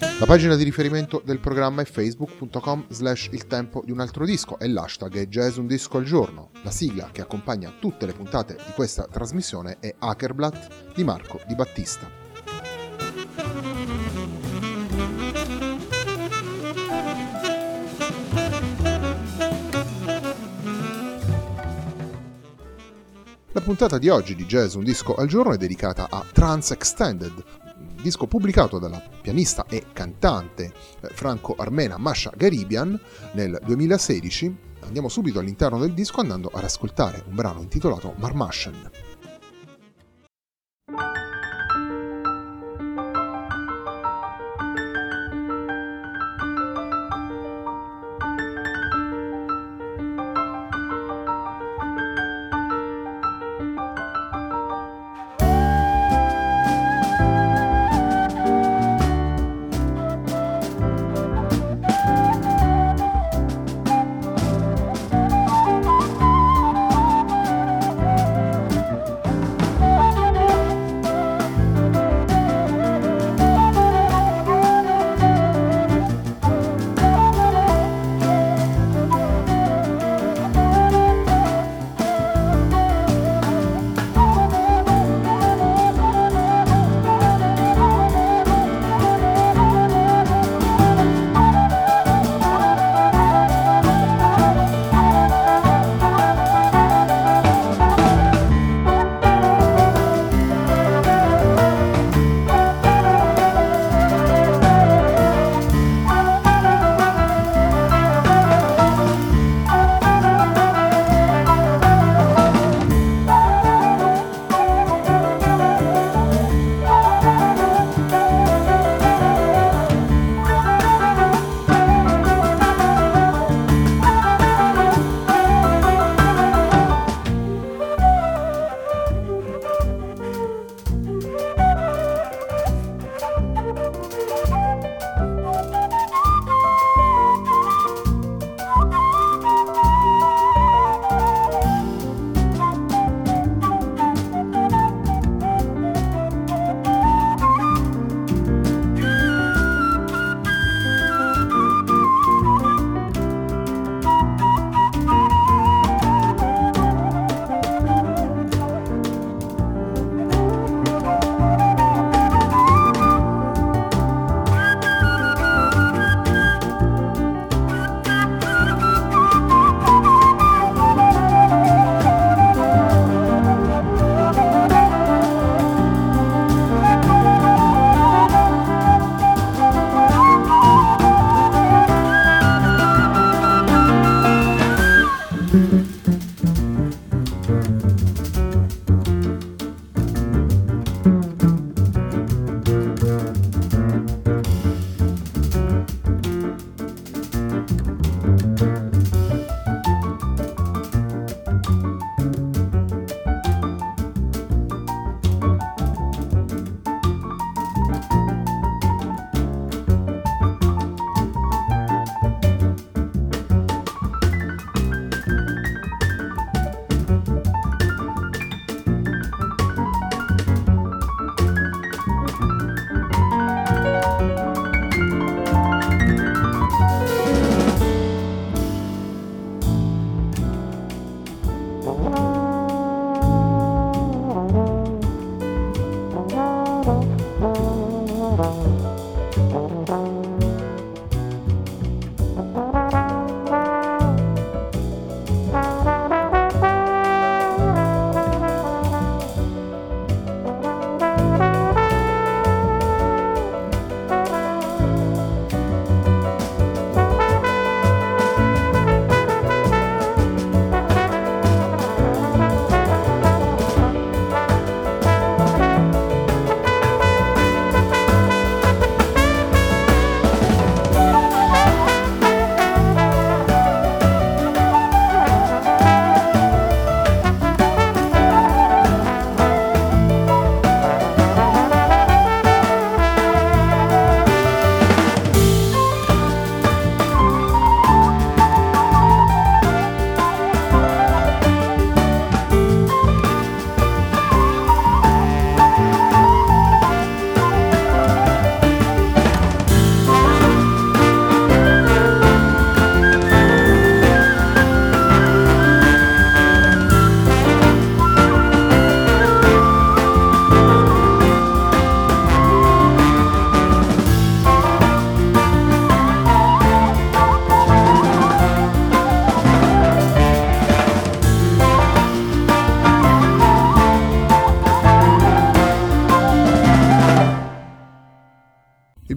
La pagina di riferimento del programma è facebook.com slash il tempo di un altro disco e l'hashtag è jazz un disco al giorno. La sigla che accompagna tutte le puntate di questa trasmissione è Hackerblatt di Marco Di Battista. La puntata di oggi di Jazz Un Disco al Giorno è dedicata a Trans Extended, disco pubblicato dalla pianista e cantante eh, franco-armena Masha Garibian nel 2016. Andiamo subito all'interno del disco andando ad ascoltare un brano intitolato Marmashen.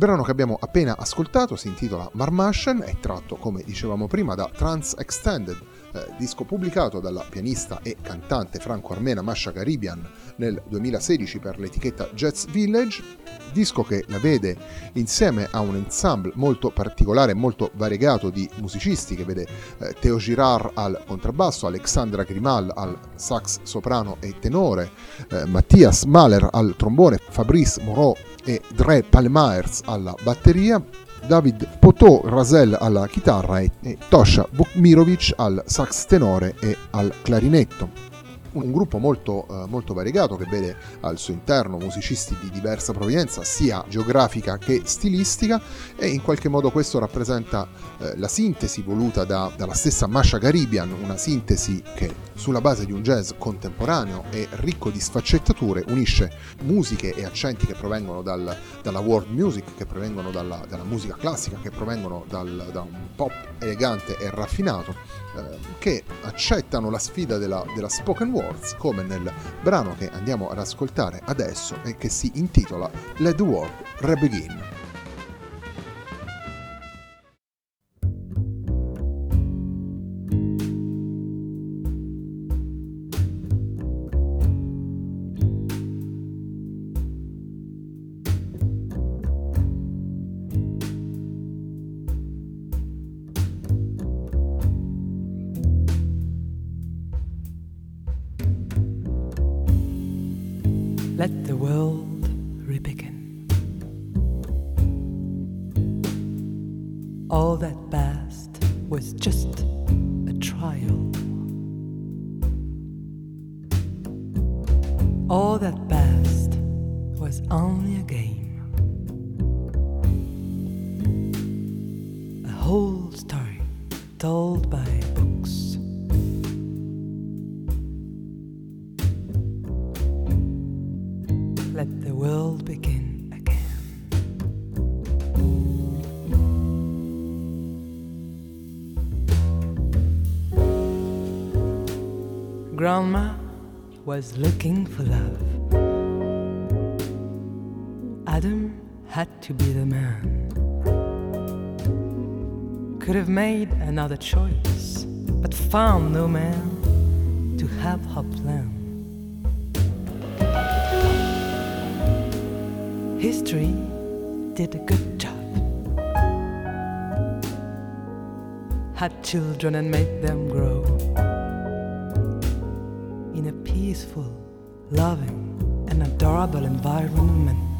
Brano che abbiamo appena ascoltato si intitola Marmashen, è tratto, come dicevamo prima, da Trans Extended, eh, disco pubblicato dalla pianista e cantante franco-armena Masha Garibian nel 2016 per l'etichetta Jazz Village, disco che la vede insieme a un ensemble molto particolare e molto variegato di musicisti che vede eh, Teo Girard al contrabbasso, Alexandra Grimal al sax soprano e tenore, eh, Mattias Mahler al trombone, Fabrice Moreau e Dre Palmaers alla batteria, David Potò Rasel alla chitarra e, Tosha Bukmirovic al sax tenore e al clarinetto un gruppo molto, eh, molto, variegato che vede al suo interno musicisti di diversa provenienza, sia geografica che stilistica, e in qualche modo questo rappresenta eh, la sintesi voluta da, dalla stessa Masha Garibian, una sintesi che sulla base di un jazz contemporaneo e ricco di sfaccettature unisce musiche e accenti che provengono dal, dalla world music, che provengono dalla, dalla musica classica, che provengono dal, da un pop elegante e raffinato, eh, che accettano la sfida della, della spoken word Awards, come nel brano che andiamo ad ascoltare adesso e che si intitola Let the World Rebegin. let the world rebegin. All that past was just Grandma was looking for love. Adam had to be the man. Could have made another choice, but found no man to have her plan. History did a good job. Had children and made them grow in a peaceful, loving, and adorable environment.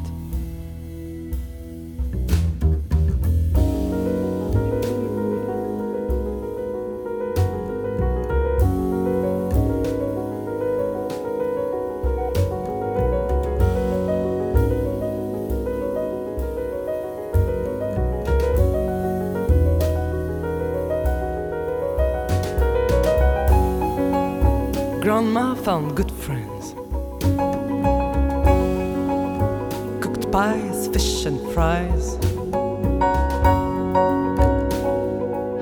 Found good friends. Cooked pies, fish, and fries.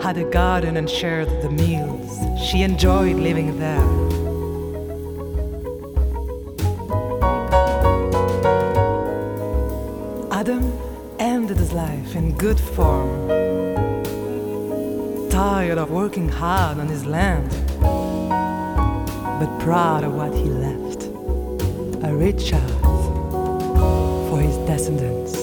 Had a garden and shared the meals. She enjoyed living there. Adam ended his life in good form. Tired of working hard on his land but proud of what he left a rich earth for his descendants.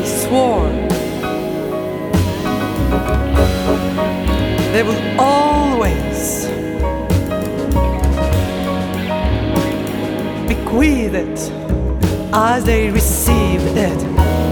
be sworn they will always bequeath it as they receive it.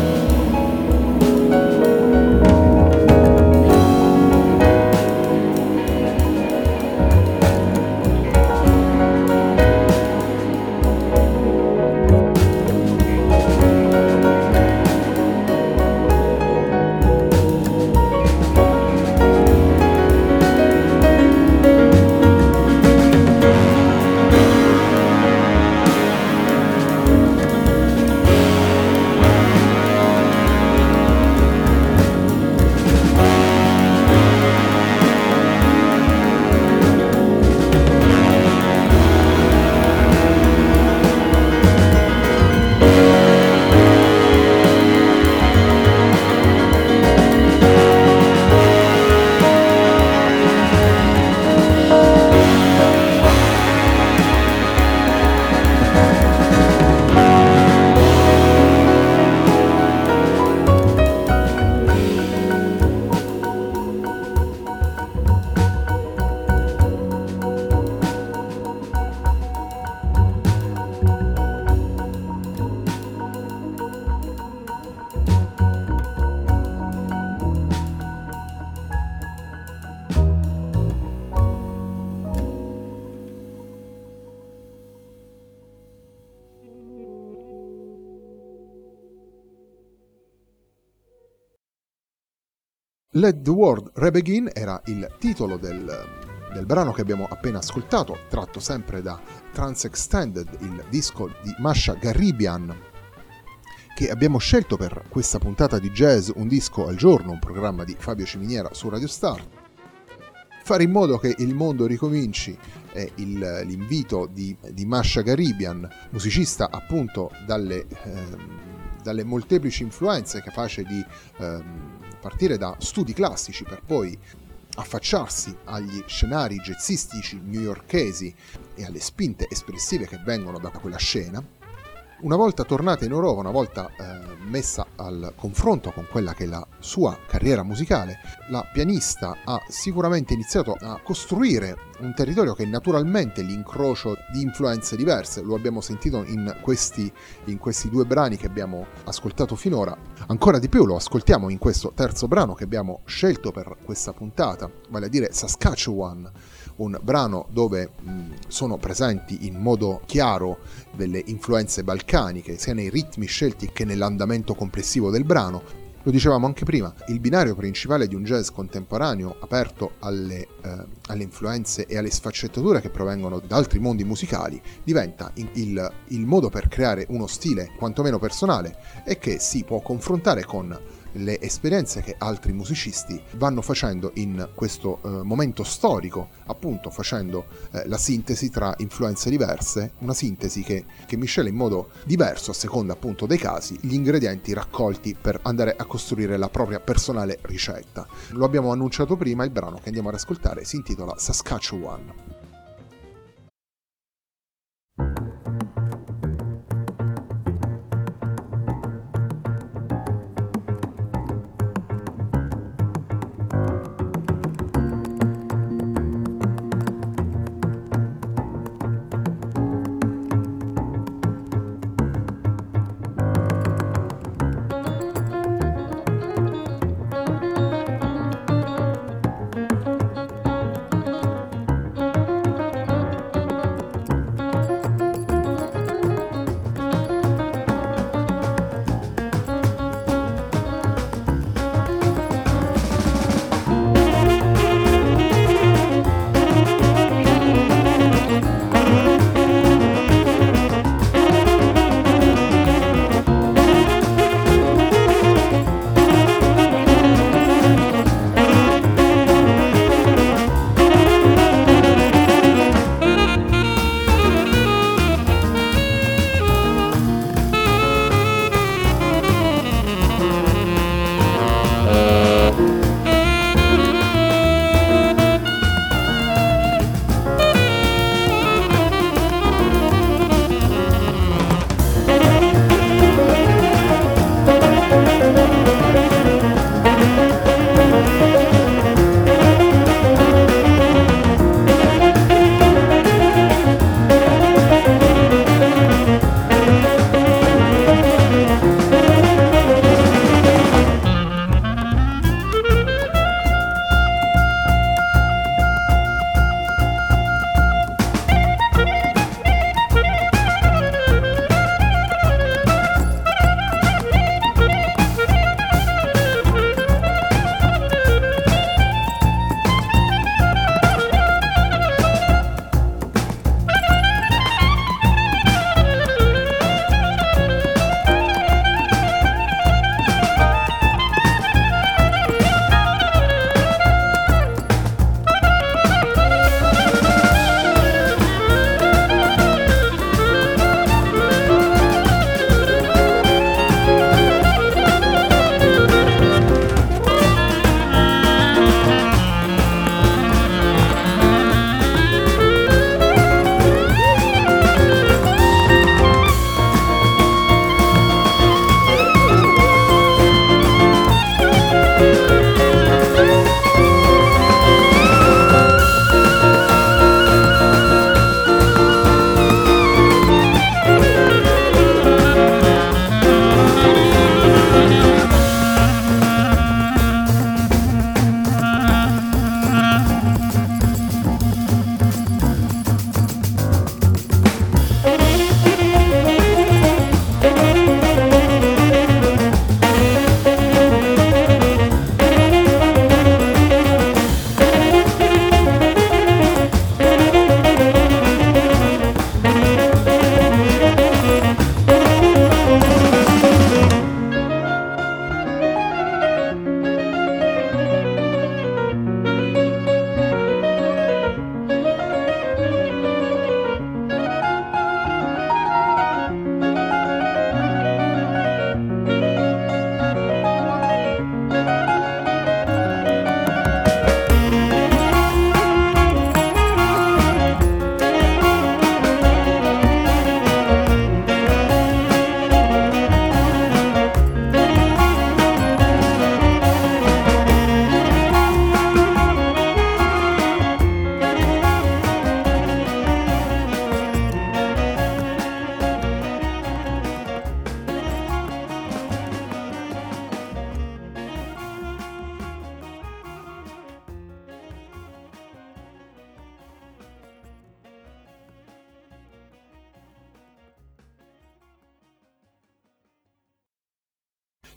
Let the World Rebegin era il titolo del, del brano che abbiamo appena ascoltato, tratto sempre da Trans Extended, il disco di Masha Garribian, che abbiamo scelto per questa puntata di jazz Un disco al giorno, un programma di Fabio Ciminiera su Radio Star. Fare in modo che il mondo ricominci è il, l'invito di, di Masha Garribian, musicista appunto dalle, eh, dalle molteplici influenze, capace di eh, partire da studi classici per poi affacciarsi agli scenari jazzistici newyorkesi e alle spinte espressive che vengono da quella scena, una volta tornata in Europa, una volta eh, messa al confronto con quella che è la sua carriera musicale, la pianista ha sicuramente iniziato a costruire un territorio che è naturalmente l'incrocio di influenze diverse, lo abbiamo sentito in questi, in questi due brani che abbiamo ascoltato finora, ancora di più lo ascoltiamo in questo terzo brano che abbiamo scelto per questa puntata, vale a dire Saskatchewan un brano dove sono presenti in modo chiaro delle influenze balcaniche, sia nei ritmi scelti che nell'andamento complessivo del brano. Lo dicevamo anche prima, il binario principale di un jazz contemporaneo aperto alle, eh, alle influenze e alle sfaccettature che provengono da altri mondi musicali diventa il, il modo per creare uno stile quantomeno personale e che si può confrontare con le esperienze che altri musicisti vanno facendo in questo eh, momento storico, appunto facendo eh, la sintesi tra influenze diverse, una sintesi che, che miscela in modo diverso a seconda appunto dei casi gli ingredienti raccolti per andare a costruire la propria personale ricetta. Lo abbiamo annunciato prima, il brano che andiamo ad ascoltare si intitola Saskatchewan.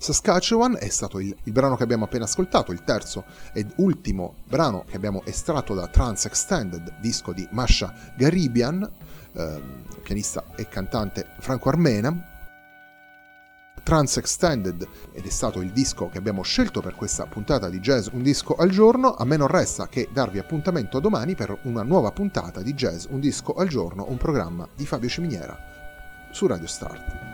Saskatchewan è stato il, il, brano che abbiamo appena ascoltato, il terzo ed ultimo brano che abbiamo estratto da Trans Extended, disco di Masha Garibian, eh, pianista e cantante franco-armena. Trans Extended ed è stato il disco che abbiamo scelto per questa puntata di Jazz Un disco al giorno. A me non resta che darvi appuntamento domani per una nuova puntata di Jazz Un disco al giorno, un programma di Fabio Ciminiera su Radio Start.